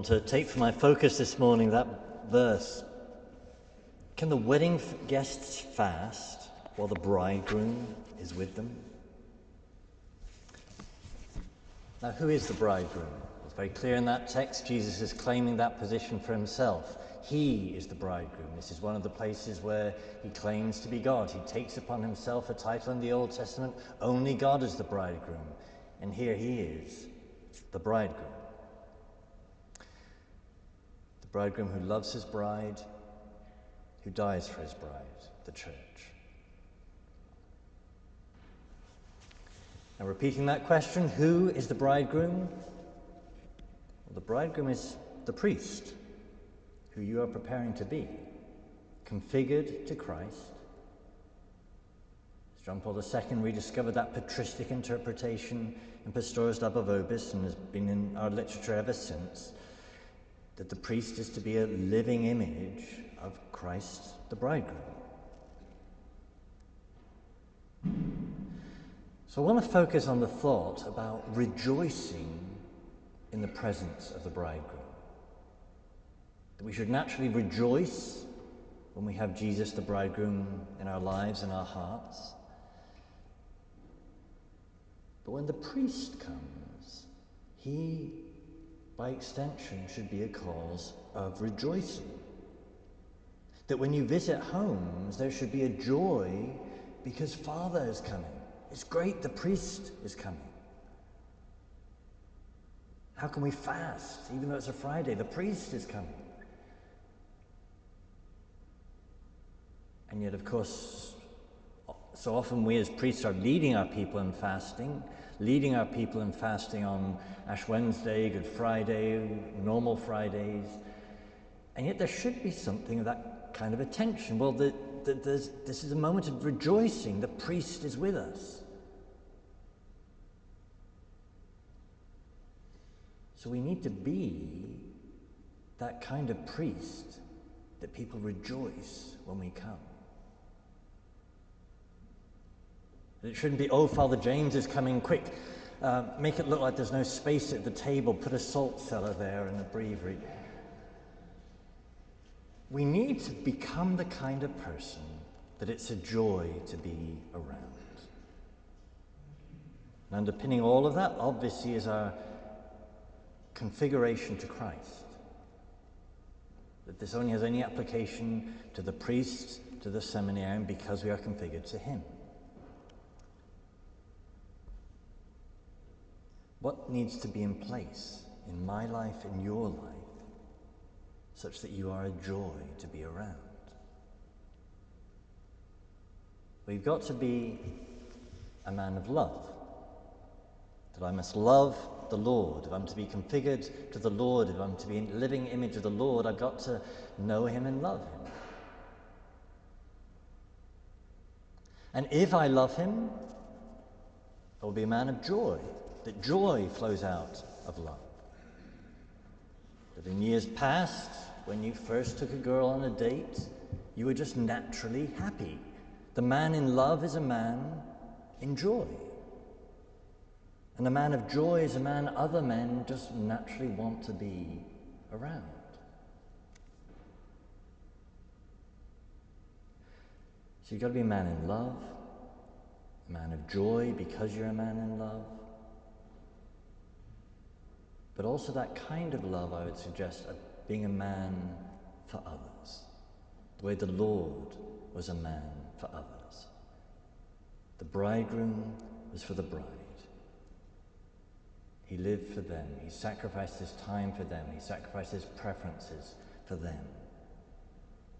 want to take for my focus this morning that verse. Can the wedding guests fast while the bridegroom is with them? Now, who is the bridegroom? It's very clear in that text. Jesus is claiming that position for himself. He is the bridegroom. This is one of the places where he claims to be God. He takes upon himself a title in the Old Testament only God is the bridegroom. And here he is, the bridegroom. Bridegroom who loves his bride, who dies for his bride, the church. Now, repeating that question, who is the bridegroom? Well, the bridegroom is the priest who you are preparing to be, configured to Christ. As John Paul II rediscovered that patristic interpretation in Pastores Dabo Vobis and has been in our literature ever since, that the priest is to be a living image of Christ the bridegroom. So I want to focus on the thought about rejoicing in the presence of the bridegroom. That we should naturally rejoice when we have Jesus the bridegroom in our lives and our hearts. But when the priest comes, he, by extension, should be a cause of rejoicing. That when you visit homes, there should be a joy because Father is coming. It's great the priest is coming. How can we fast, even though it's a Friday? The priest is coming. And yet, of course, so often we as priests are leading our people in fasting, leading our people in fasting on Ash Wednesday, Good Friday, normal Fridays. And yet, there should be something of that kind of attention. Well, the, the, this is a moment of rejoicing. The priest is with us. So we need to be that kind of priest that people rejoice when we come. It shouldn't be, oh, Father James is coming quick. Uh, make it look like there's no space at the table. Put a salt cellar there and a breviary. We need to become the kind of person that it's a joy to be around. And underpinning all of that, obviously, is our configuration to Christ. That this only has any application to the priest, to the seminarian, because we are configured to him. What needs to be in place in my life, in your life, such that you are a joy to be around? We've got to be a man of love. That I must love the Lord, if I'm to be configured to the Lord, if I'm to be a living image of the Lord, I've got to know Him and love Him. And if I love Him, I will be a man of joy, that joy flows out of love. That in years past, when you first took a girl on a date, you were just naturally happy. The man in love is a man in joy. And a man of joy is a man other men just naturally want to be around. So you've got to be a man in love, a man of joy because you're a man in love. But also that kind of love, I would suggest, of being a man for others. The way the Lord was a man for others. The bridegroom was for the bride. He lived for them. He sacrificed his time for them. He sacrificed his preferences for them.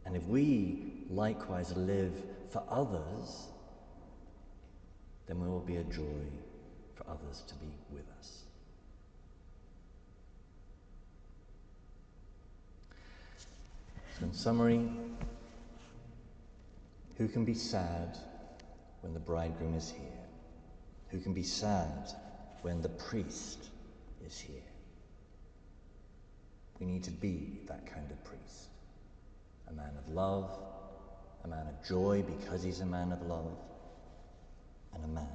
And if we likewise live for others, then we will be a joy for others to be with us. In summary, who can be sad when the bridegroom is here? Who can be sad when the priest is here. We need to be that kind of priest a man of love, a man of joy because he's a man of love, and a man